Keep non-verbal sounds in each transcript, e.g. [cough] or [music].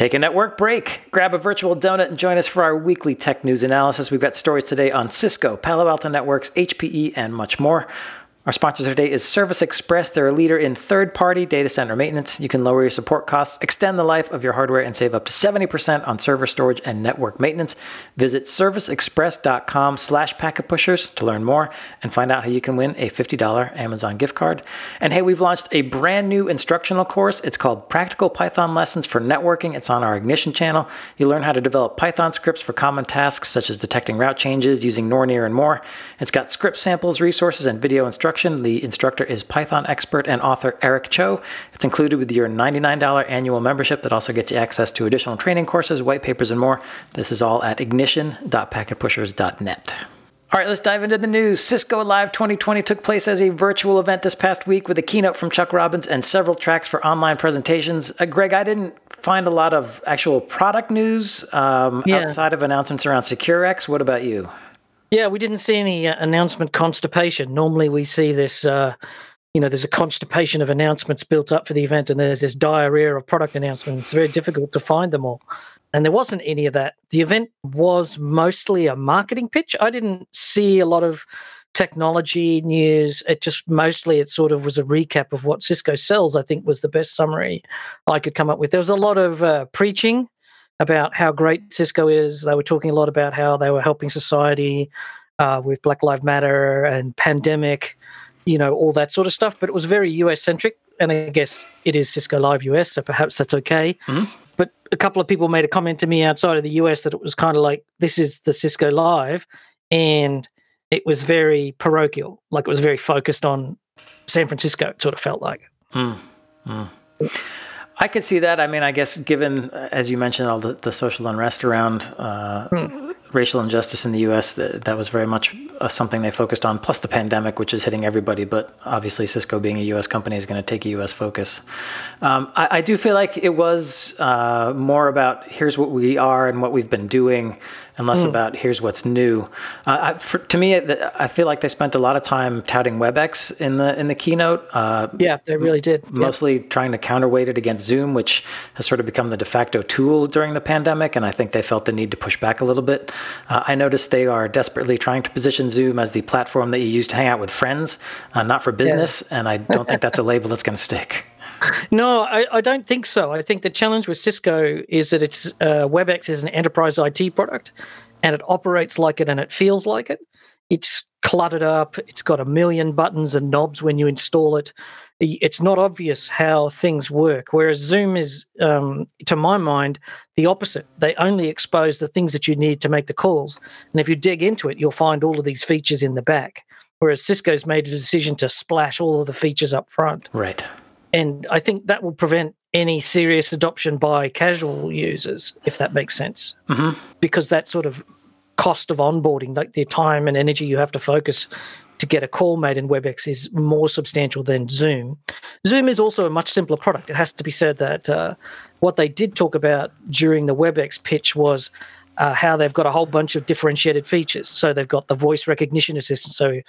Take a network break. Grab a virtual donut and join us for our weekly tech news analysis. We've got stories today on Cisco, Palo Alto Networks, HPE, and much more. Our sponsor today is Service Express. They're a leader in third party data center maintenance. You can lower your support costs, extend the life of your hardware, and save up to 70% on server storage and network maintenance. Visit serviceexpress.com slash packetpushers to learn more and find out how you can win a $50 Amazon gift card. And hey, we've launched a brand new instructional course. It's called Practical Python Lessons for Networking. It's on our Ignition channel. You learn how to develop Python scripts for common tasks such as detecting route changes, using Nornir, and more. It's got script samples, resources, and video instructions instruction. The instructor is Python expert and author Eric Chou. It's included with your $99 annual membership that also gets you access to additional training courses, white papers, and more. This is all at ignition.packetpushers.net. All right, let's dive into the news. Cisco Live 2020 took place as a virtual event this past week with a keynote from Chuck Robbins and several tracks for online presentations. Uh, Greg, I didn't find a lot of actual product news um, yeah. outside of announcements around SecureX. What about you? Yeah, we didn't see any uh, announcement constipation. Normally, we see this. Uh, you know, there's a constipation of announcements built up for the event, and there's this diarrhea of product announcements. It's very difficult to find them all, and there wasn't any of that. The event was mostly a marketing pitch. I didn't see a lot of technology news. It just mostly it sort of was a recap of what Cisco sells. I think was the best summary I could come up with. There was a lot of uh, preaching about how great Cisco is. They were talking a lot about how they were helping society uh, with Black Lives Matter and pandemic, you know, all that sort of stuff. But it was very US centric. And I guess it is Cisco Live US, so perhaps that's okay. Mm-hmm. But a couple of people made a comment to me outside of the US that it was kind of like, this is the Cisco Live. And it was very parochial, like it was very focused on San Francisco, it sort of felt like. Mm. I could see that. I mean, I guess given, as you mentioned, all the, the social unrest around uh, mm. Racial injustice in the U.S., that, that was very much uh, something they focused on. Plus the pandemic, which is hitting everybody. But obviously, Cisco being a U.S. company is going to take a U.S. focus. Um, I, I, do feel like it was uh, more about here's what we are and what we've been doing and less mm. about here's what's new. Uh, I, for, to me, I feel like they spent a lot of time touting WebEx in the in the keynote. Uh, yeah, they really did. Mostly trying to counterweight it against Zoom, which has sort of become the de facto tool during the pandemic, and I think they felt the need to push back a little bit. Uh, I noticed they are desperately trying to position Zoom as the platform that you use to hang out with friends, uh, not for business, yeah. and I don't think that's a label that's going to stick. [laughs] No, I, I, don't think so. I think the challenge with Cisco is that it's uh, WebEx is an enterprise IT product, and it operates like it and it feels like it. It's cluttered up. It's got a million buttons and knobs when you install it. It's not obvious how things work. Whereas Zoom is, um, to my mind, the opposite. They only expose the things that you need to make the calls, and if you dig into it, you'll find all of these features in the back. Whereas Cisco's made a decision to splash all of the features up front. Right. And I think that will prevent any serious adoption by casual users, if that makes sense. Mm-hmm. Because that sort of cost of onboarding, like the time and energy you have to focus to get a call made in WebEx is more substantial than Zoom. Zoom is also a much simpler product. It has to be said that uh, what they did talk about during the WebEx pitch was uh, how they've got a whole bunch of differentiated features. So they've got the voice recognition assistant. So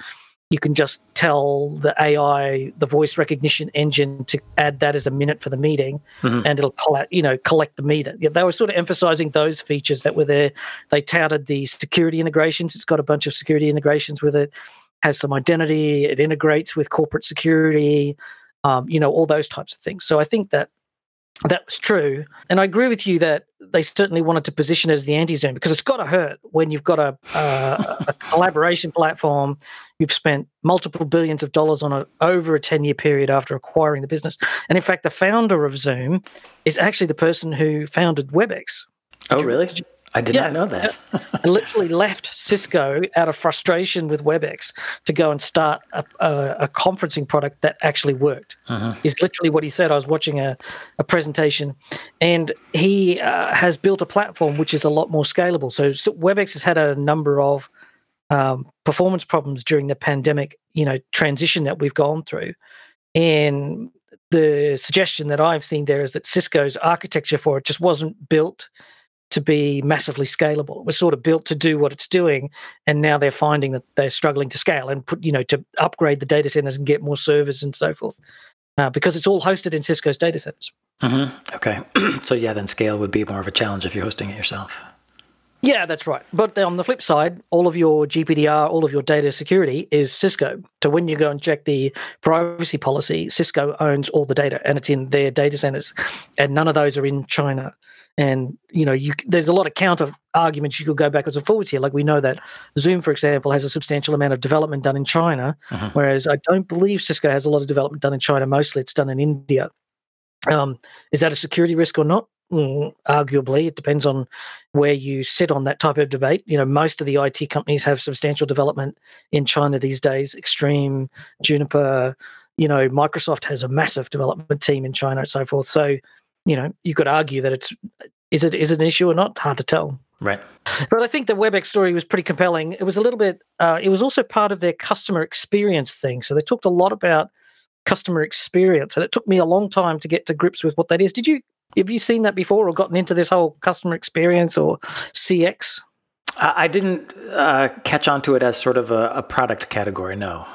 you can just tell the AI, the voice recognition engine, to add that as a minute for the meeting, mm-hmm. and it'll collect, you know, collect the meter. Yeah, they were sort of emphasizing those features that were there. They touted the security integrations. It's got a bunch of security integrations with it. Has some identity. It integrates with corporate security. Um, you know, all those types of things. So I think that that was true. And I agree with you that they certainly wanted to position as the anti-Zoom because it's got to hurt when you've got a, uh, a [laughs] collaboration platform. You've spent multiple billions of dollars on it over a 10 year period after acquiring the business. And in fact, the founder of Zoom is actually the person who founded WebEx. Oh, really? I did yeah, not know that. [laughs] I literally left Cisco out of frustration with WebEx to go and start a, a, a conferencing product that actually worked. Uh-huh. Is literally what he said. I was watching a, a presentation, and he uh, has built a platform which is a lot more scalable. So, so WebEx has had a number of um, performance problems during the pandemic, you know, transition that we've gone through, and the suggestion that I've seen there is that Cisco's architecture for it just wasn't built to be massively scalable. It was sort of built to do what it's doing, and now they're finding that they're struggling to scale and put, you know, to upgrade the data centers and get more servers and so forth, uh, because it's all hosted in Cisco's data centers. Mm-hmm. Okay. [clears throat] so yeah, then scale would be more of a challenge if you're hosting it yourself. Yeah, that's right. But on the flip side, all of your GPDR, all of your data security is Cisco. So when you go and check the privacy policy, Cisco owns all the data and it's in their data centers, and none of those are in China. And you know, you there's a lot of counter arguments you could go backwards and forwards here. Like we know that Zoom, for example, has a substantial amount of development done in China, uh-huh. whereas I don't believe Cisco has a lot of development done in China. Mostly, it's done in India. Um, is that a security risk or not? Mm, arguably, it depends on where you sit on that type of debate. You know, most of the IT companies have substantial development in China these days. Extreme, Juniper, you know, Microsoft has a massive development team in China and so forth. So, you know, you could argue that it's is it is it an issue or not? Hard to tell. Right. But I think the WebEx story was pretty compelling. It was a little bit. Uh, it was also part of their customer experience thing. So they talked a lot about customer experience, and it took me a long time to get to grips with what that is. Did you have you seen that before, or gotten into this whole customer experience or CX? I didn't uh, catch on to it as sort of a, a product category. No.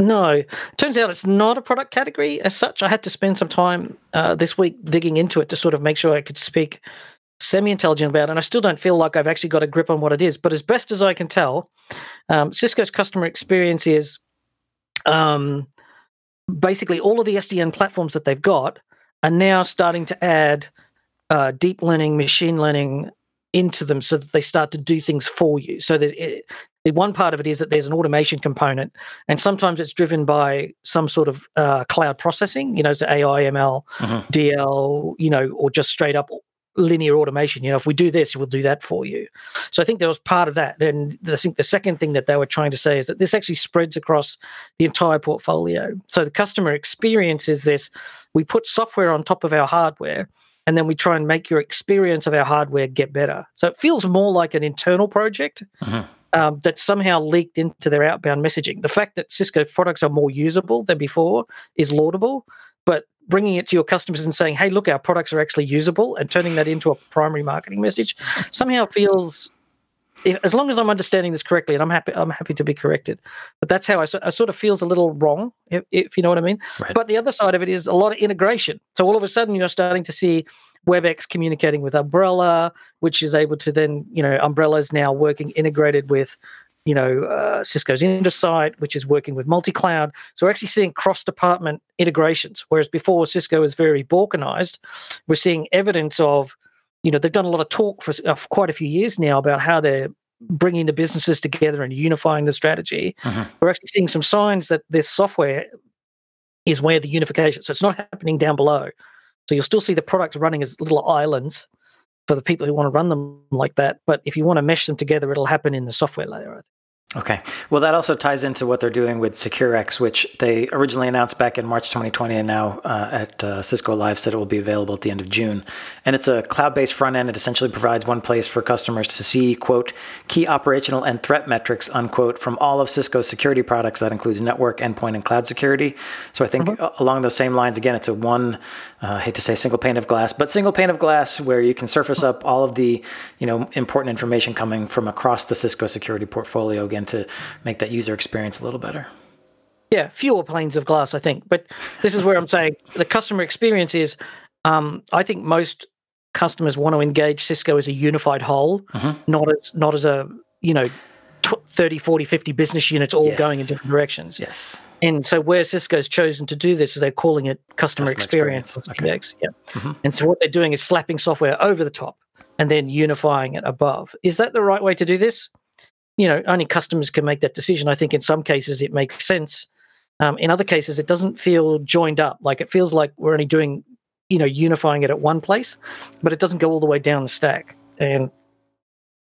No, turns out it's not a product category as such. I had to spend some time uh, this week digging into it to sort of make sure I could speak semi intelligent about it. And I still don't feel like I've actually got a grip on what it is. But as best as I can tell, um, Cisco's customer experience is um, basically all of the SDN platforms that they've got are now starting to add uh, deep learning, machine learning into them so that they start to do things for you. So there's it, one part of it is that there's an automation component, and sometimes it's driven by some sort of uh, cloud processing, you know, so AI, ML, uh-huh. DL, you know, or just straight up linear automation. You know, if we do this, we'll do that for you. So I think there was part of that. And I think the second thing that they were trying to say is that this actually spreads across the entire portfolio. So the customer experience is this we put software on top of our hardware. And then we try and make your experience of our hardware get better. So it feels more like an internal project uh-huh. um, that somehow leaked into their outbound messaging. The fact that Cisco products are more usable than before is laudable, but bringing it to your customers and saying, "Hey, look, our products are actually usable," and turning that into a primary marketing message [laughs] somehow feels. As long as I'm understanding this correctly, and I'm happy, I'm happy to be corrected. But that's how I, I sort of feels a little wrong, if, if you know what I mean. Right. But the other side of it is a lot of integration. So all of a sudden, you're starting to see WebEx communicating with Umbrella, which is able to then, you know, Umbrella is now working integrated with you know, uh, Cisco's Intersight, which is working with multi-cloud. So we're actually seeing cross-department integrations, whereas before Cisco was very balkanized. We're seeing evidence of, you know, they've done a lot of talk for, uh, for quite a few years now about how they're bringing the businesses together and unifying the strategy. Uh-huh. We're actually seeing some signs that this software is where the unification. So it's not happening down below. So you'll still see the products running as little islands for the people who want to run them like that. But if you want to mesh them together, it'll happen in the software layer. Okay. Well, that also ties into what they're doing with SecureX, which they originally announced back in March 2020, and now uh, at uh, Cisco Live said it will be available at the end of June. And it's a cloud-based front end. It essentially provides one place for customers to see quote key operational and threat metrics unquote from all of Cisco's security products. That includes network, endpoint, and cloud security. So I think mm-hmm. along those same lines, again, it's a one uh, I hate to say single pane of glass, but single pane of glass where you can surface up all of the you know important information coming from across the Cisco security portfolio again to make that user experience a little better. Yeah, fewer panes of glass, I think. But this is where I'm saying the customer experience is. Um, I think most customers want to engage Cisco as a unified whole, uh-huh. not as not as a you know 30, 40, 50 business units all yes. going in different directions. Yes. And so where Cisco's chosen to do this is they're calling it customer, customer experience, experience. Okay. Yeah. Mm-hmm. And so what they're doing is slapping software over the top and then unifying it above. Is that the right way to do this? You know, only customers can make that decision. I think in some cases it makes sense. Um, in other cases, it doesn't feel joined up. Like it feels like we're only doing, you know, unifying it at one place, but it doesn't go all the way down the stack. And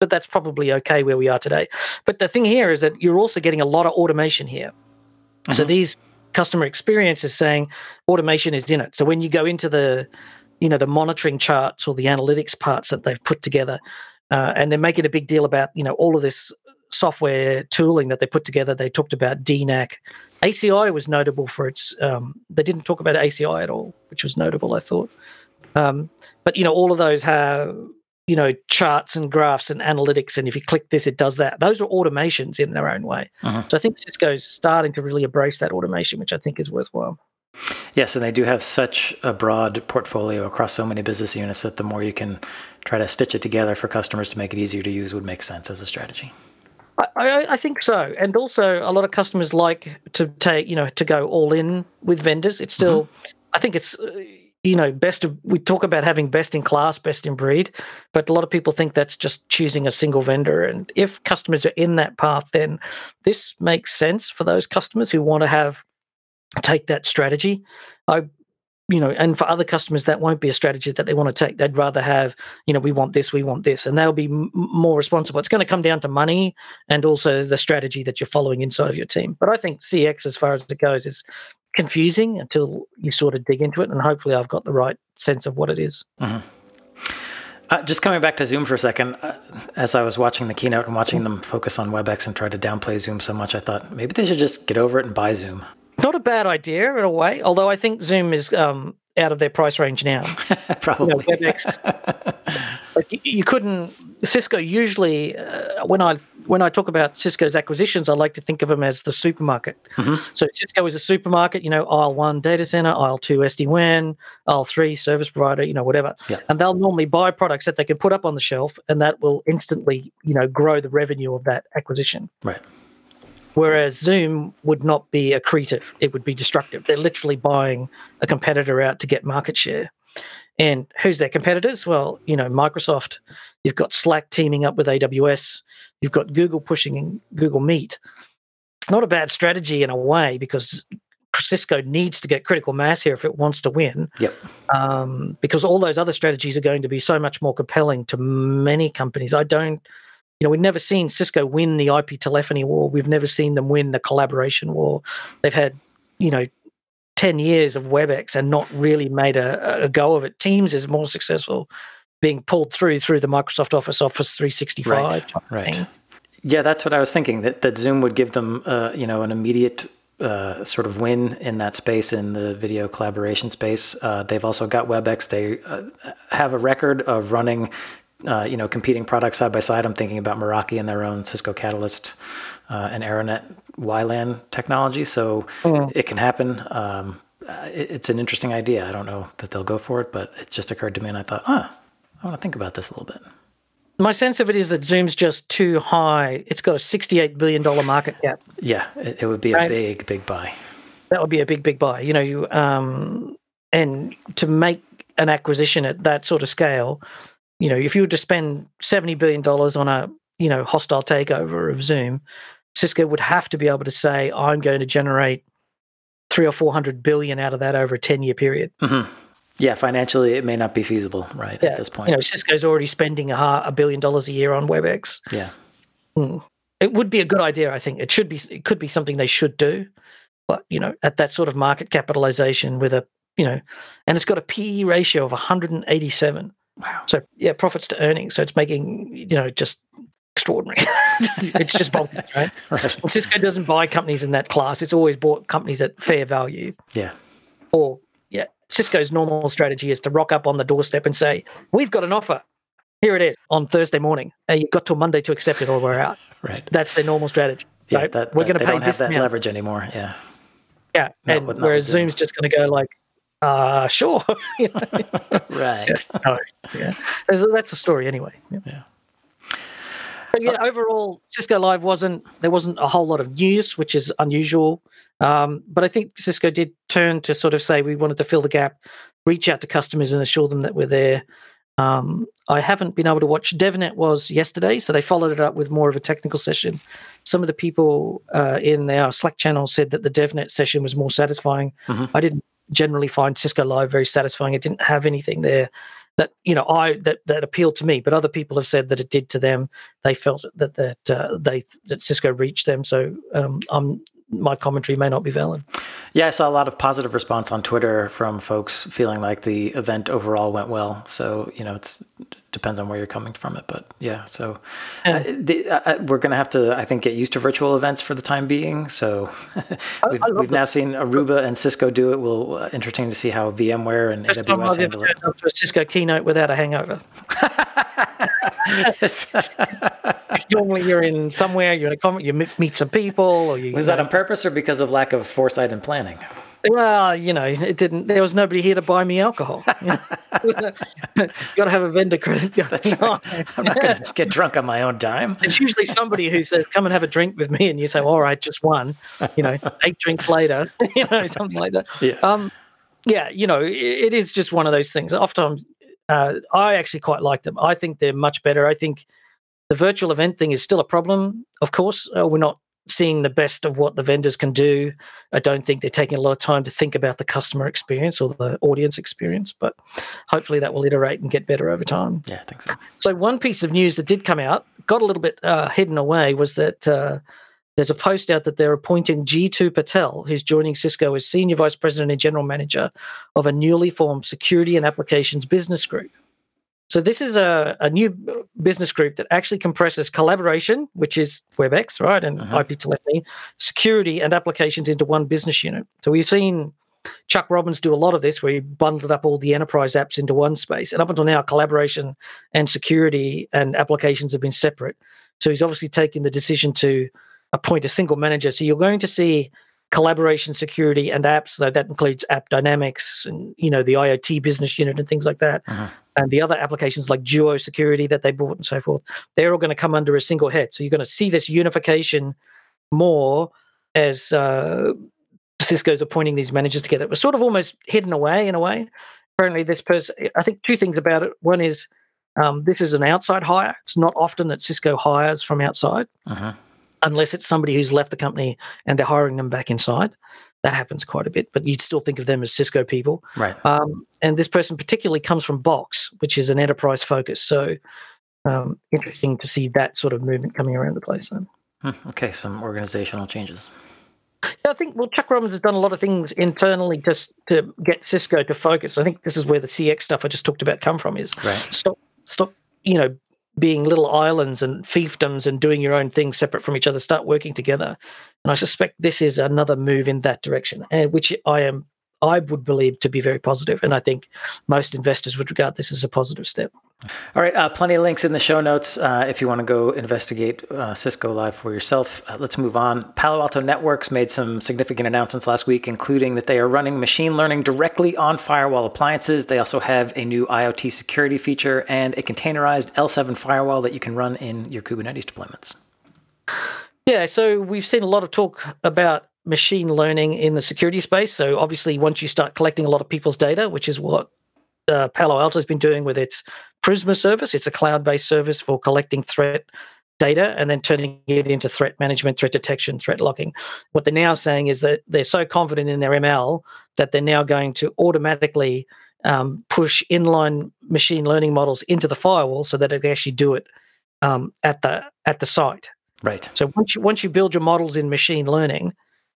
but that's probably okay where we are today. But the thing here is that you're also getting a lot of automation here. Mm-hmm. So these customer experience is saying automation is in it. So when you go into the, you know, the monitoring charts or the analytics parts that they've put together, uh, and they're making a big deal about, you know, all of this software tooling that they put together. They talked about DNAC. ACI was notable for its. Um, they didn't talk about ACI at all, which was notable, I thought. Um, but you know, all of those have you know charts and graphs and analytics and if you click this it does that those are automations in their own way uh-huh. so i think cisco's starting to really embrace that automation which i think is worthwhile Yes, and they do have such a broad portfolio across so many business units that the more you can try to stitch it together for customers to make it easier to use would make sense as a strategy. I, I, think so, and also a lot of customers like to take you know to go all in with vendors. It's still, mm-hmm. I think it's uh, you know best of. We talk about having best in class, best in breed, but a lot of people think that's just choosing a single vendor. And if customers are in that path, then this makes sense for those customers who want to have take that strategy. I you know, and for other customers, that won't be a strategy that they want to take. They'd rather have, you know, we want this, we want this, and they'll be m- more responsible. It's going to come down to money and also the strategy that you're following inside of your team. But I think CX, as far as it goes, is confusing until you sort of dig into it, and hopefully, I've got the right sense of what it is. Mm-hmm. Uh, just coming back to Zoom for a second, uh, as I was watching the keynote and watching them focus on WebEx and try to downplay Zoom so much, I thought maybe they should just get over it and buy Zoom. Not a bad idea in a way, although I think Zoom is um, out of their price range now. Probably. [laughs] You know, WebEx, [laughs] like you couldn't. Cisco usually, uh, when I when I talk about Cisco's acquisitions, I like to think of them as the supermarket. Mm-hmm. So Cisco is a supermarket. You know, aisle one data center, aisle two SD WAN, aisle three service provider. You know, whatever. Yeah. And they'll normally buy products that they can put up on the shelf, and that will instantly, you know, grow the revenue of that acquisition. Right. Whereas Zoom would not be accretive, it would be destructive. They're literally buying a competitor out to get market share. And who's their competitors? Well, you know, Microsoft, you've got Slack teaming up with AWS, you've got Google pushing in Google Meet. It's not a bad strategy in a way because Cisco needs to get critical mass here if it wants to win. Yep. Um, because all those other strategies are going to be so much more compelling to many companies. I don't you know, we've never seen Cisco win the IP telephony war. We've never seen them win the collaboration war. They've had, you know, 10 years of WebEx and not really made a, a go of it. Teams is more successful being pulled through through the Microsoft Office Office 365 right, right. Yeah, that's what I was thinking. That that Zoom would give them, uh, you know, an immediate uh, sort of win in that space in the video collaboration space. Uh, they've also got WebEx. They uh, have a record of running uh, you know, competing products side by side. I'm thinking about Meraki and their own Cisco Catalyst uh, and Aironet WLAN technology. So mm. it can happen. Um, it, it's an interesting idea. I don't know that they'll go for it, but it just occurred to me, and I thought, ah, I want to think about this a little bit. My sense of it is that Zoom's just too high. It's got a $68 billion market cap. Yeah, it, it would be right? a big, big buy. That would be a big, big buy. You know, you, um, and to make an acquisition at that sort of scale, you know, if you were to spend seventy billion dollars on a you know hostile takeover of Zoom, Cisco would have to be able to say, "I'm going to generate three or four hundred billion out of that over a ten year period." Mm-hmm. Yeah, financially, it may not be feasible, right? Yeah. At this point, you know, Cisco's already spending a, a billion dollars a year on WebEx. Yeah, mm. it would be a good idea. I think it should be. It could be something they should do, but you know, at that sort of market capitalization with a you know, and it's got a PE ratio of 187. Wow. So yeah, profits to earnings. So it's making you know just extraordinary. [laughs] [laughs] it's just bonkers, right? right. Cisco doesn't buy companies in that class. It's always bought companies at fair value. Yeah. Or yeah, Cisco's normal strategy is to rock up on the doorstep and say, "We've got an offer. Here it is on Thursday morning. And you've got till Monday to accept it, or we're out." [laughs] Right. That's their normal strategy. Yeah, right? that, we're going to pay don't this have that amount. leverage anymore. Yeah. Yeah, and whereas Zoom's just going to go like, uh, sure. right. Yeah. No, yeah. That's a story anyway. Yeah. yeah. But yeah, overall, Cisco Live wasn't there wasn't a whole lot of news, which is unusual. Um, but I think Cisco did turn to sort of say we wanted to fill the gap, reach out to customers and assure them that we're there. Um, I haven't been able to watch. DevNet was yesterday, so they followed it up with more of a technical session. Some of the people uh, in our Slack channel said that the DevNet session was more satisfying. Mm-hmm. I didn't generally find Cisco Live very satisfying. It didn't have anything there that you know I that that appealed to me, but other people have said that it did to them. They felt that that uh, they that Cisco reached them. So um, I'm my commentary may not be valid. Yeah, I saw a lot of positive response on Twitter from folks feeling like the event overall went well. So you know, it depends on where you're coming from it, but yeah. So uh, the, uh, we're going to have to, I think, get used to virtual events for the time being. So [laughs] we've, we've now seen Aruba and Cisco do it. We'll uh, interesting to see how VMware and First AWS handle it. Up to a Cisco keynote without a hangover. [laughs] normally you're in somewhere, you're in a comment, you meet some people, or you. Was that on purpose or because of lack of foresight and planning? [laughs] well, you know, it didn't. There was nobody here to buy me alcohol. [laughs] you [laughs] got to have a vendor credit. That's right. I'm not going to get drunk on my own dime. It's usually somebody who says, "Come and have a drink with me," and you say, "All right, just one." You know, eight drinks later, you know, something like that. Yeah. Um, yeah, you know, it, it is just one of those things. Oftentimes, uh, I actually quite like them. I think they're much better. I think the virtual event thing is still a problem. Of course, uh, we're not seeing the best of what the vendors can do. I don't think they're taking a lot of time to think about the customer experience or the audience experience, but hopefully that will iterate and get better over time. Yeah, I think so. So, one piece of news that did come out, got a little bit uh, hidden away, was that uh, there's a post out that they're appointing Jeetu Patel, who's joining Cisco as Senior Vice President and General Manager of a newly formed Security and Applications Business Group. So this is a, a new business group that actually compresses collaboration, which is WebEx, right, and Uh-huh. IP telephony, security, and applications into one business unit. So we've seen Chuck Robbins do a lot of this, where he bundled up all the enterprise apps into one space. And up until now, collaboration and security and applications have been separate. So he's obviously taken the decision to appoint a single manager. So you're going to see collaboration, security, and apps. So that includes AppDynamics and you know the IoT business unit and things like that, Mhm. and the other applications like Duo Security that they bought and so forth. They're all going to come under a single head. So you're going to see this unification more as uh, Cisco's appointing these managers together. It was sort of almost hidden away in a way. Apparently, this person. I think two things about it. One is um, this is an outside hire. It's not often that Cisco hires from outside Uh-huh. Unless it's somebody who's left the company and they're hiring them back inside. That happens quite a bit, but you'd still think of them as Cisco people. Right. Um, and this person particularly comes from Box, which is an enterprise focus. So um, interesting to see that sort of movement coming around the place. So, Hmm, Okay, some organizational changes. yeah, I think well, Chuck Robbins has done a lot of things internally just to get Cisco to focus. I think this is where the CX stuff I just talked about come from. Is Right. stop, stop, you know, being little islands and fiefdoms and doing your own thing separate from each other. Start working together. And I suspect this is another move in that direction, and which I am, I would believe to be very positive. And I think most investors would regard this as a positive step. All right, uh, plenty of links in the show notes uh, if you want to go investigate uh, Cisco Live for yourself. Uh, let's move on. Palo Alto Networks made some significant announcements last week, including that they are running machine learning directly on firewall appliances. They also have a new IoT security feature and a containerized L7 firewall that you can run in your Kubernetes deployments. Yeah, so we've seen a lot of talk about machine learning in the security space. So obviously, once you start collecting a lot of people's data, which is what uh, Palo Alto has been doing with its Prisma service, it's a cloud-based service for collecting threat data and then turning it into threat management, threat detection, threat locking. What they're now saying is that they're so confident in their ML that they're now going to automatically um, push inline machine learning models into the firewall so that it can actually do it um, at the at the site. Right. So once you once you build your models in machine learning,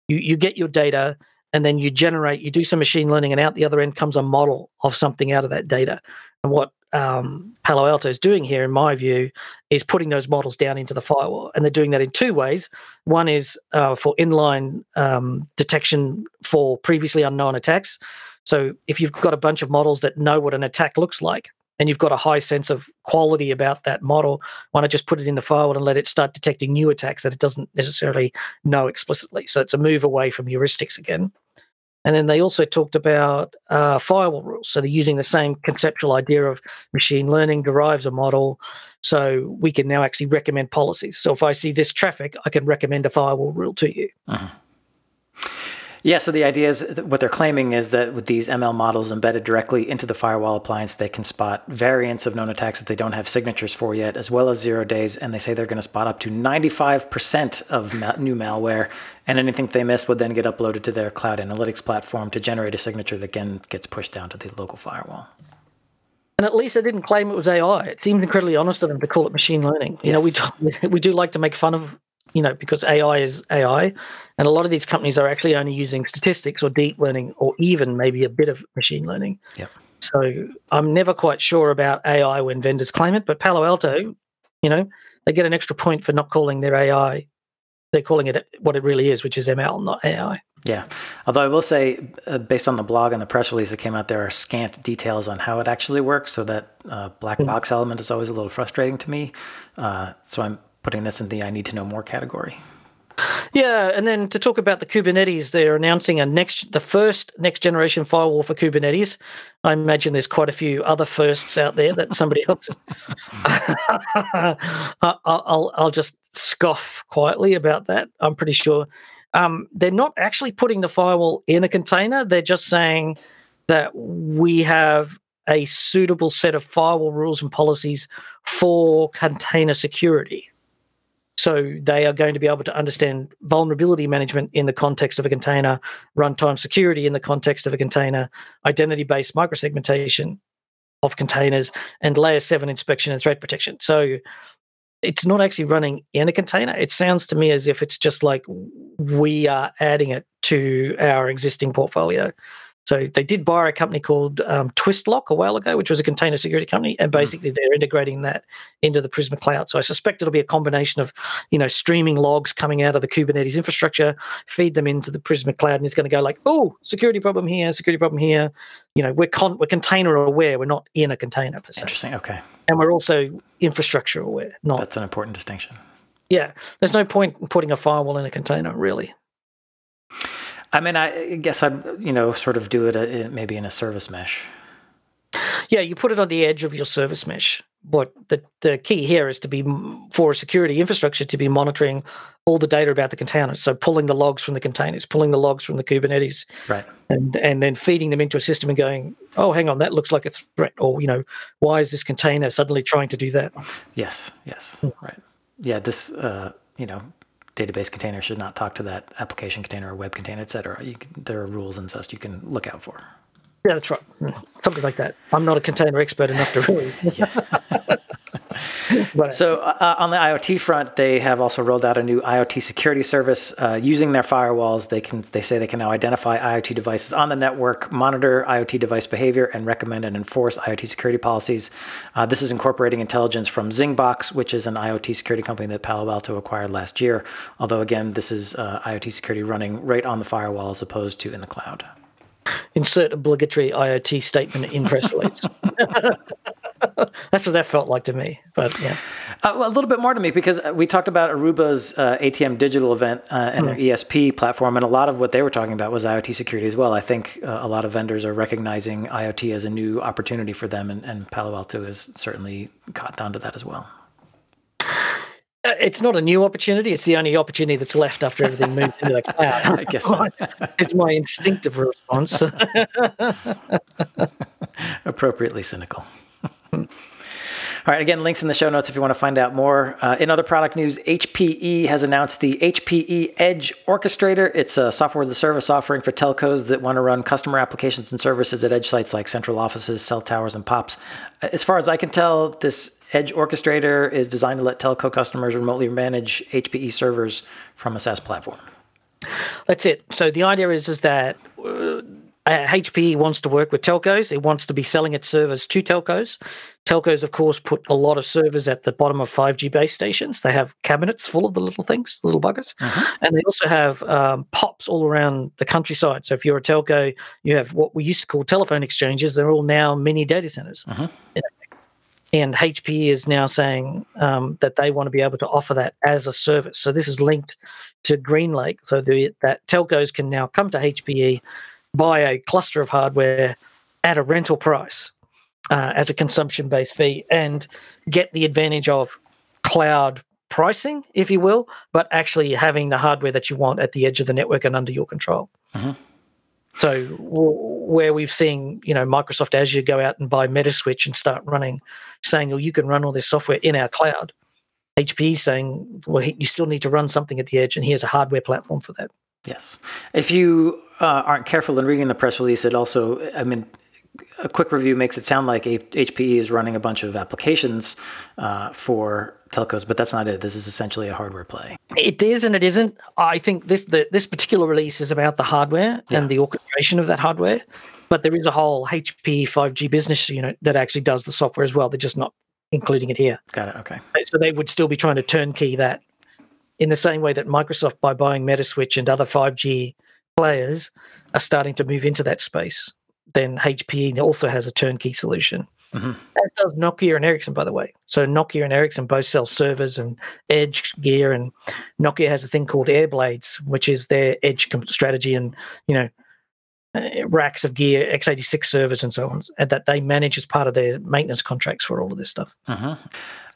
you you get your data and then you generate, you do some machine learning, and out the other end comes a model of something out of that data. And what um, Palo Alto is doing here, in my view, is putting those models down into the firewall, and they're doing that in two ways. One is uh, for inline um, detection for previously unknown attacks. So if you've got a bunch of models that know what an attack looks like, and you've got a high sense of quality about that model, why not just put it in the firewall and let it start detecting new attacks that it doesn't necessarily know explicitly? So it's a move away from heuristics again. And then they also talked about uh, firewall rules. So they're using the same conceptual idea of machine learning derives a model. So we can now actually recommend policies. So if I see this traffic, I can recommend a firewall rule to you. Yeah, so the idea is what they're claiming is that with these ML models embedded directly into the firewall appliance, they can spot variants of known attacks that they don't have signatures for yet, as well as zero days. And they say they're going to spot up to 95% of ma- new malware. And anything they miss would then get uploaded to their cloud analytics platform to generate a signature that again gets pushed down to the local firewall. And at least they didn't claim it was AI. It seemed incredibly honest of them to call it machine learning. You know, we Yes. [laughs] we do like to make fun of, you know, because AI is AI, and a lot of these companies are actually only using statistics or deep learning or even maybe a bit of machine learning. Yep. So I'm never quite sure about AI when vendors claim it, but Palo Alto, you know, they get an extra point for not calling their AI. They're calling it what it really is, which is ML, not AI. Yeah. Although I will say, uh, based on the blog and the press release that came out, there are scant details on how it actually works. So that uh, black box element is always a little frustrating to me. Uh, so I'm putting this in the I need to know more category. Yeah, and then to talk about the Kubernetes, they're announcing a next, the first next generation firewall for Kubernetes. I imagine there's quite a few other firsts out there that somebody else. [laughs] I'll, I'll, just scoff quietly about that. I'm pretty sure um, they're not actually putting the firewall in a container. They're just saying that we have a suitable set of firewall rules and policies for container security. So they are going to be able to understand vulnerability management in the context of a container, runtime security in the context of a container, identity based microsegmentation of containers, and layer seven inspection and threat protection. So it's not actually running in a container. It sounds to me as if it's just like we are adding it to our existing portfolio. So they did buy a company called um, Twistlock a while ago, which was a container security company, and hmm. basically they're integrating that into the Prisma Cloud. So I suspect it'll be a combination of, you know, streaming logs coming out of the Kubernetes infrastructure, feed them into the Prisma Cloud, and it's going to go like, oh, security problem here, security problem here. You know, we're con- we're container aware. We're not in a container per se. Interesting. Okay. And we're also infrastructure aware. Not that's an important distinction. Yeah, there's no point putting a firewall in a container, really. I mean, I guess I'd you know sort of do it a, maybe in a service mesh. Yeah, you put it on the edge of your service mesh. But the the key here is to be for security infrastructure to be monitoring all the data about the containers. So pulling the logs from the containers, pulling the logs from the Kubernetes, right, and and then feeding them into a system and going, oh, hang on, that looks like a threat, or you know, why is this container suddenly trying to do that? Yes, yes, mm. right. Yeah, this uh, you know database container should not talk to that application container or web container, et cetera. Can, there are rules and such you can look out for. Yeah, that's right. Something like that. I'm not a container expert enough to really. [laughs] [laughs] but, so uh, on the IoT front, they have also rolled out a new IoT security service. Uh, using their firewalls, they can they say they can now identify IoT devices on the network, monitor IoT device behavior, and recommend and enforce IoT security policies. Uh, this is incorporating intelligence from Zingbox, which is an IoT security company that Palo Alto acquired last year. Although again, this is uh, IoT security running right on the firewall as opposed to in the cloud. Insert obligatory IoT statement in press [laughs] release. [laughs] That's what that felt like to me. But yeah. Uh, well, a little bit more to me because uh, we talked about Aruba's uh, ATM digital event uh, and mm. their ESP platform, and a lot of what they were talking about was IoT security as well. I think uh, a lot of vendors are recognizing IoT as a new opportunity for them, and, and Palo Alto has certainly caught on to that as well. Uh, it's not a new opportunity. It's the only opportunity that's left after everything moved into the cloud. [laughs] I guess so. it's my instinctive response. [laughs] Appropriately cynical. All right, again, links in the show notes if you want to find out more. Uh, in other product news, HPE has announced the HPE Edge Orchestrator. It's a software as a service offering for telcos that want to run customer applications and services at edge sites like central offices, cell towers, and POPs. As far as I can tell, this Edge Orchestrator is designed to let telco customers remotely manage HPE servers from a SaaS platform. That's it. So the idea is is that uh, HPE wants to work with telcos. It wants to be selling its servers to telcos. Telcos, of course, put a lot of servers at the bottom of 5G base stations. They have cabinets full of the little things, little buggers. Uh-huh. And they also have um, POPs all around the countryside. So if you're a telco, you have what we used to call telephone exchanges. They're all now mini data centers. Uh-huh. And HPE is now saying um, that they want to be able to offer that as a service. So this is linked to GreenLake so the, that telcos can now come to HPE buy a cluster of hardware at a rental price uh, as a consumption based fee and get the advantage of cloud pricing, if you will, but actually having the hardware that you want at the edge of the network and under your control. Mm-hmm. So where we've seen, you know, Microsoft Azure go out and buy Metaswitch and start running, saying, "Well, you can run all this software in our cloud." HPE saying, "Well, you still need to run something at the edge, and here's a hardware platform for that." Yes. If you uh, aren't careful in reading the press release, it also, I mean, a quick review makes it sound like HPE is running a bunch of applications uh, for telcos, but that's not it. This is essentially a hardware play. It is and it isn't. I think this the, this particular release is about the hardware yeah. and the orchestration of that hardware, but there is a whole HP 5G business unit that actually does the software as well. They're just not including it here. Got it. Okay. So they would still be trying to turnkey that in the same way that Microsoft, by buying Metaswitch and other 5G players, are starting to move into that space, then HPE also has a turnkey solution. Mm-hmm. As does Nokia and Ericsson, by the way. So Nokia and Ericsson both sell servers and edge gear, and Nokia has a thing called Airblades, which is their edge strategy, and you know uh, racks of gear, x86 servers, and so on, and that they manage as part of their maintenance contracts for all of this stuff. Uh-huh.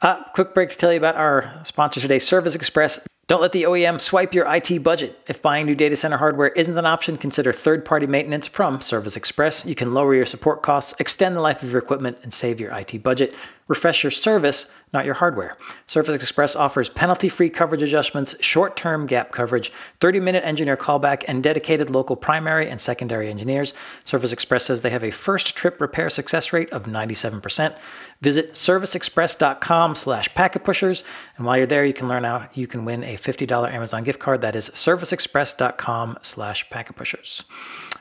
Uh, quick break to tell you about our sponsor today, Service Express. Don't let the OEM swipe your IT budget. If buying new data center hardware isn't an option, consider third party maintenance from Service Express. You can lower your support costs, extend the life of your equipment, and save your IT budget. Refresh your service, not your hardware. Service Express offers penalty free coverage adjustments, short term gap coverage, 30 minute engineer callback, and dedicated local primary and secondary engineers. Service Express says they have a first trip repair success rate of 97%. Visit serviceexpress.com slash packetpushers, and while you're there, you can learn how you can win a $50 Amazon gift card. That is serviceexpress.com slash packetpushers.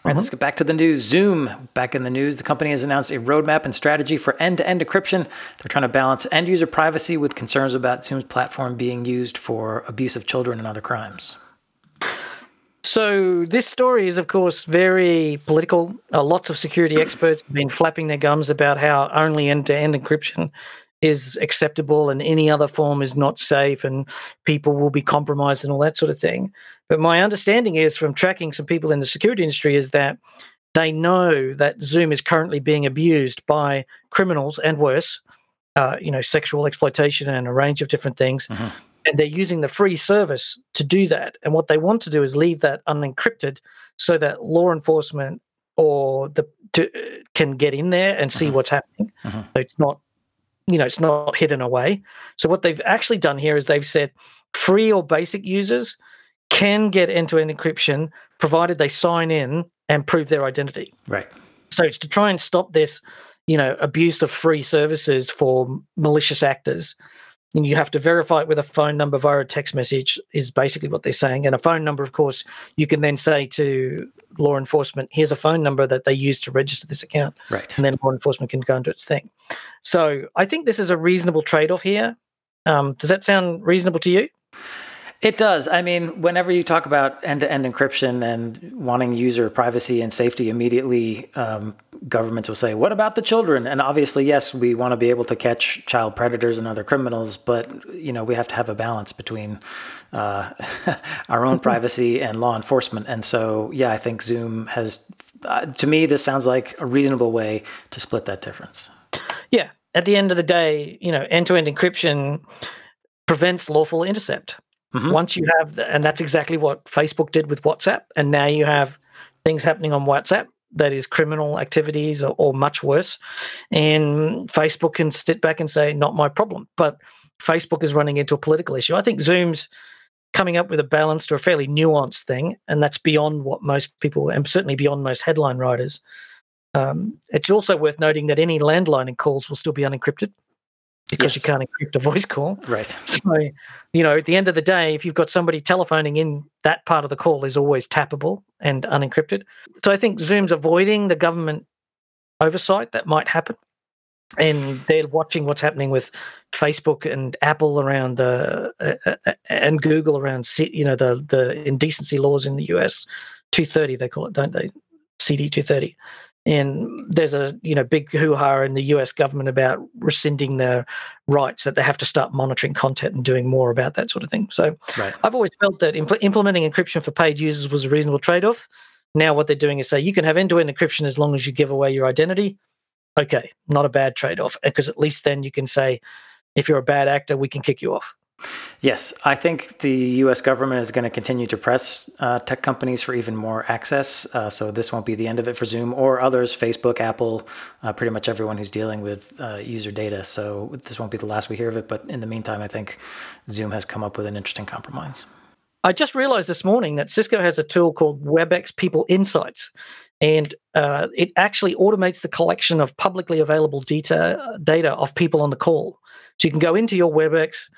All right, let's mm-hmm. get back to the news. Zoom, back in the news. The company has announced a roadmap and strategy for end to end encryption. They're trying to balance end user privacy with concerns about Zoom's platform being used for abuse of children and other crimes. So, this story is, of course, very political. Uh, lots of security experts have been flapping their gums about how only end to end encryption is acceptable and any other form is not safe and people will be compromised and all that sort of thing. But my understanding is from tracking some people in the security industry is that they know that Zoom is currently being abused by criminals and worse, uh, you know, sexual exploitation and a range of different things. Mm-hmm. And they're using the free service to do that. And what they want to do is leave that unencrypted so that law enforcement or the to, uh, can get in there and see mm-hmm. what's happening. Mm-hmm. So it's not you know, it's not hidden away. So what they've actually done here is they've said free or basic users can get end-to-end encryption provided they sign in and prove their identity. Right. So it's to try and stop this, you know, abuse of free services for malicious actors. And you have to verify it with a phone number via a text message is basically what they're saying. And a phone number, of course, you can then say to law enforcement, here's a phone number that they use to register this account. Right. And then law enforcement can go into its thing. So I think this is a reasonable trade off here. Um, does that sound reasonable to you? It does. I mean, whenever you talk about end to end encryption and wanting user privacy and safety, immediately um, governments will say, What about the children? And obviously, yes, we want to be able to catch child predators and other criminals, but you know, we have to have a balance between uh, [laughs] our own [laughs] privacy and law enforcement. And so, yeah, I think Zoom has, uh, to me, this sounds like a reasonable way to split that difference. Yeah. At the end of the day, you know, end to end encryption prevents lawful intercept Mm-hmm. Once you have, the, and that's exactly what Facebook did with WhatsApp, and now you have things happening on WhatsApp that is criminal activities or, or much worse, and Facebook can sit back and say, "Not my problem." But Facebook is running into a political issue. I think Zoom's coming up with a balanced or a fairly nuanced thing, and that's beyond what most people, and certainly beyond most headline writers. Um, it's also worth noting that any landline calls will still be unencrypted because yes. you can't encrypt a voice call. Right. [laughs] So, you know, at the end of the day, if you've got somebody telephoning in, that part of the call is always tappable and unencrypted. So I think Zoom's avoiding the government oversight that might happen. And they're watching what's happening with Facebook and Apple around the uh, uh, and Google around you know the the indecency laws in the US, 230 they call it, don't they? CD 230 and there's a you know big hoo-ha in the US government about rescinding their rights that they have to start monitoring content and doing more about that sort of thing. So right. I've always felt that impl- implementing encryption for paid users was a reasonable trade-off. Now what they're doing is say you can have end-to-end encryption as long as you give away your identity. Okay, not a bad trade-off because at least then you can say if you're a bad actor, we can kick you off. Yes, I think the U.S. government is going to continue to press uh, tech companies for even more access. Uh, so this won't be the end of it for Zoom or others, Facebook, Apple, uh, pretty much everyone who's dealing with uh, user data. So this won't be the last we hear of it. But in the meantime, I think Zoom has come up with an interesting compromise. I just realized this morning that Cisco has a tool called WebEx People Insights, and uh, it actually automates the collection of publicly available data data of people on the call. So you can go into your WebEx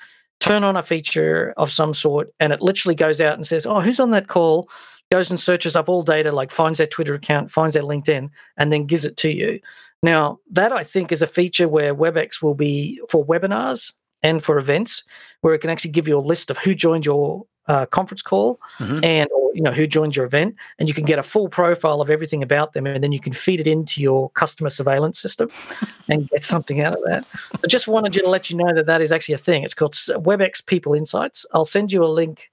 turn on a feature of some sort, and it literally goes out and says, "Oh, who's on that call?" Goes and searches up all data, like finds their Twitter account, finds their LinkedIn, and then gives it to you. Now, that I think is a feature where WebEx will be for webinars and for events, where it can actually give you a list of who joined your uh, conference call mm-hmm. and or you know who joined your event, and you can get a full profile of everything about them, and then you can feed it into your customer surveillance system [laughs] and get something out of that. I just wanted you to let you know that that is actually a thing. It's called WebEx People Insights. I'll send you a link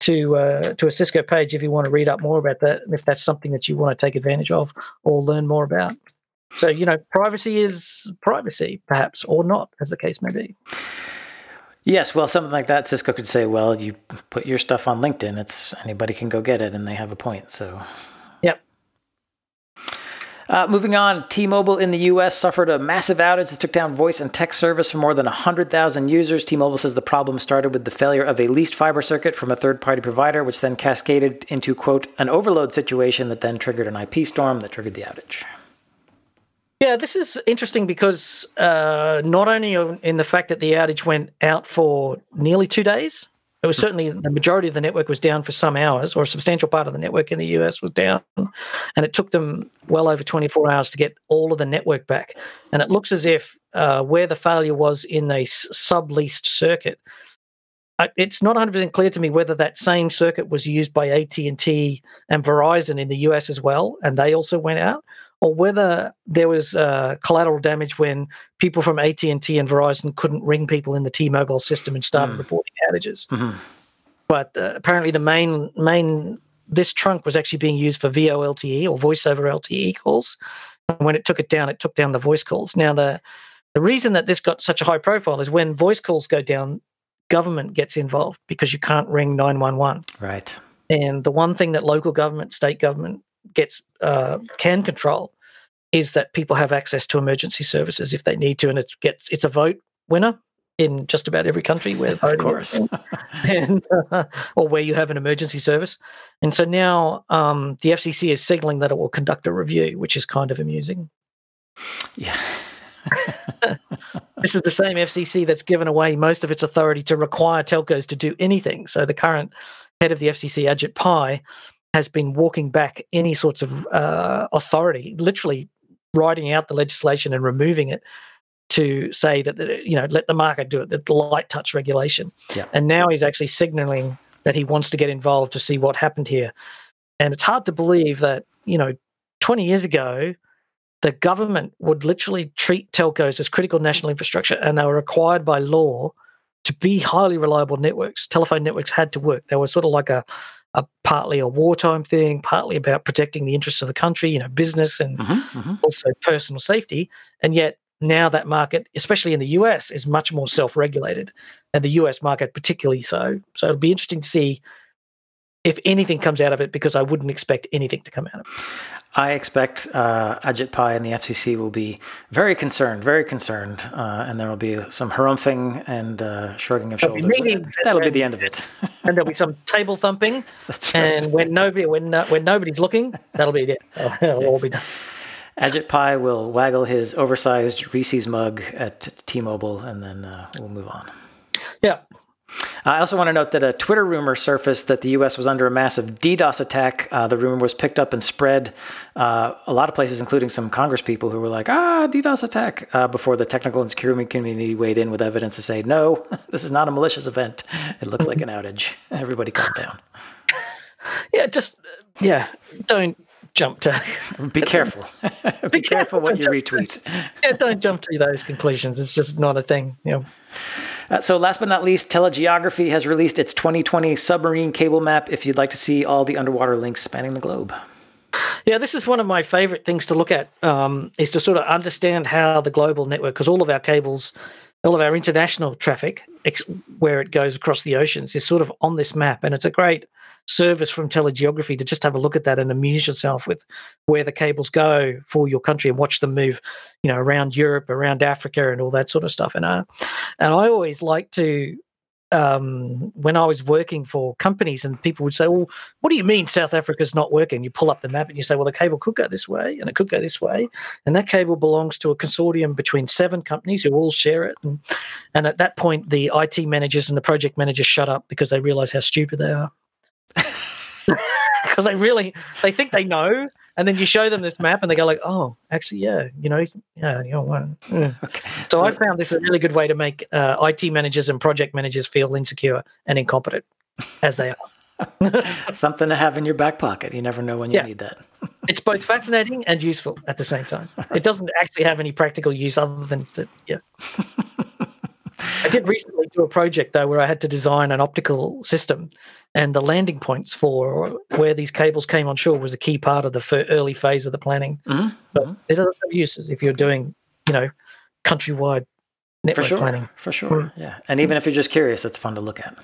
to uh, to a Cisco page if you want to read up more about that, and if that's something that you want to take advantage of or learn more about. So you know, privacy is privacy, perhaps, or not, as the case may be. Yes, well, something like that, Cisco could say, "Well, you put your stuff on LinkedIn; it's anybody can go get it," and they have a point. So yep. uh, moving on, T Mobile in the US suffered a massive outage that took down voice and text service for more than 100,000 users. T Mobile says the problem started with the failure of a leased fiber circuit from a third party provider, which then cascaded into, quote, an overload situation that then triggered an IP storm that triggered the outage. Yeah, this is interesting because uh, not only in the fact that the outage went out for nearly two days, it was certainly the majority of the network was down for some hours, or a substantial part of the network in the US was down. And it took them well over 24 hours to get all of the network back. And it looks as if uh, where the failure was in a subleased circuit, it's not 100% clear to me whether that same circuit was used by AT&T and Verizon in the US as well, and they also went out, or whether there was uh, collateral damage when people from AT&T and Verizon couldn't ring people in the T-Mobile system and started mm. reporting outages. Mm-hmm. But uh, apparently, the main main this trunk was actually being used for VoLTE or voice over LTE calls. And when it took it down, it took down the voice calls. Now the the reason that this got such a high profile is when voice calls go down, government gets involved because you can't ring 911. Right. And the one thing that local government, state government gets uh, can control is that people have access to emergency services if they need to, and it gets it's a vote winner in just about every country where of course. [laughs] and uh, or where you have an emergency service. And so now um, the fcc is signaling that it will conduct a review which is kind of amusing. Yeah. [laughs] This is the same fcc that's given away most of its authority to require telcos to do anything. So the current head of the fcc ajit pai has been walking back any sorts of uh, authority, literally writing out the legislation and removing it to say that you know let the market do it, that the light touch regulation. Yeah. And now he's actually signaling that he wants to get involved to see what happened here. And it's hard to believe that you know 20 years ago the government would literally treat telcos as critical national infrastructure and they were required by law to be highly reliable networks. Telephone networks had to work. They were sort of like a a partly a wartime thing, partly about protecting the interests of the country, you know, business and mm-hmm, mm-hmm. also personal safety. And yet now that market, especially in the US, is much more self-regulated, and the US market particularly so. So it'll be interesting to see if anything comes out of it, because I wouldn't expect anything to come out of it. I expect uh, Ajit Pai and the FCC will be very concerned, very concerned, uh, and there will be some harumphing and uh, shrugging of shoulders. That'll be the end of it. [laughs] and there'll be some table thumping. [laughs] That's right. And when nobody, when when nobody's looking, that'll be it. [laughs] It'll all be done. Ajit Pai will waggle his oversized Reese's mug at T-Mobile, and then uh, we'll move on. Yeah, I also want to note that a Twitter rumor surfaced that the U.S. was under a massive DDoS attack. Uh, the rumor was picked up and spread uh, a lot of places, including some Congress people who were like, ah, DDoS attack, uh, before the technical and security community weighed in with evidence to say, no, [laughs] this is not a malicious event. It looks like an outage. [laughs] Everybody calm down. Yeah, just, yeah, don't jump to. [laughs] Be careful. Be, Be careful, careful what you retweet. yeah, don't jump to those conclusions. It's just not a thing. You know. Uh, so, last but not least, Telegeography has released its 2020 submarine cable map if you'd like to see all the underwater links spanning the globe. Yeah, this is one of my favorite things to look at um, is to sort of understand how the global network, because all of our cables, all of our international traffic, ex- where it goes across the oceans, is sort of on this map, and it's a great service from telegeography to just have a look at that and amuse yourself with where the cables go for your country and watch them move, you know, around Europe, around Africa, and all that sort of stuff. And uh, and I always like to um, when I was working for companies and people would say, well, what do you mean South Africa's not working? You pull up the map and you say, well, the cable could go this way and it could go this way. And that cable belongs to a consortium between seven companies who all share it. And, and at that point, the IT managers and the project managers shut up because they realize how stupid they are because they really they think they know and then you show them this map and they go like oh actually yeah you know yeah you know yeah. [laughs] Okay. So, so, i found this a really good way to make uh, it managers and project managers feel insecure and incompetent as they are [laughs] Something to have in your back pocket. You never know when you Yeah. need that. [laughs] it's both fascinating and useful at the same time. It doesn't actually have any practical use other than to, yeah. I did recently do a project though where I had to design an optical system, and the landing points for where these cables came on shore was a key part of the early phase of the planning. Mhm, But it does have uses if you're doing, you know, countrywide network For sure. planning. For sure. Yeah. And even if you're just curious, it's fun to look at.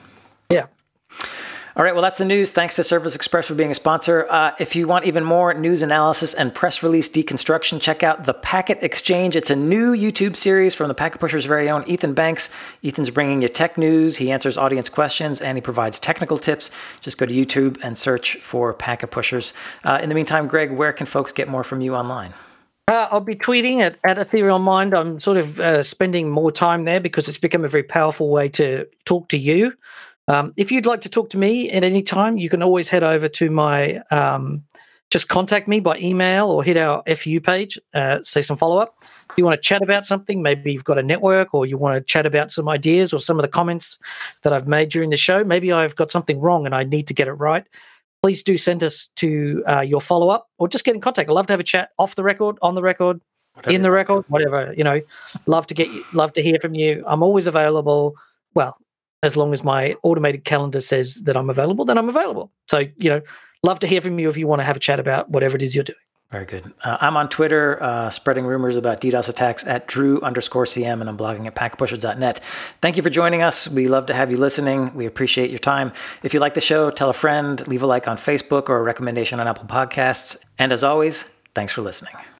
All right, well, that's the news. Thanks to Service Express for being a sponsor. Uh, if you want even more news analysis and press release deconstruction, check out The Packet Exchange. It's a new YouTube series from the Packet Pusher's very own Ethan Banks. Ethan's bringing you tech news, he answers audience questions, and he provides technical tips. Just go to YouTube and search for Packet Pushers. Uh, in the meantime, Greg, where can folks get more from you online? Uh, I'll be tweeting at, at Ethereal Mind. I'm sort of uh, spending more time there because it's become a very powerful way to talk to you. Um, if you'd like to talk to me at any time, you can always head over to my, um, just contact me by email or hit our FU page, uh, say some follow up. If you want to chat about something, maybe you've got a network or you want to chat about some ideas or some of the comments that I've made during the show. Maybe I've got something wrong and I need to get it right please do send us to uh, your follow up or just get in contact. I'd love to have a chat off the record, on the record, Whatever in the record, whatever. You know, love to get you, love to hear from you. I'm always available. Well, as long as my automated calendar says that I'm available, then I'm available. So you know, love to hear from you if you want to have a chat about whatever it is you're doing. Very good. Uh, I'm on Twitter, uh, spreading rumors about DDoS attacks at Drew underscore CM, and I'm blogging at packetpushers.net. Thank you for joining us. We love to have you listening. We appreciate your time. If you like the show, tell a friend, leave a like on Facebook or a recommendation on Apple Podcasts. And as always, thanks for listening.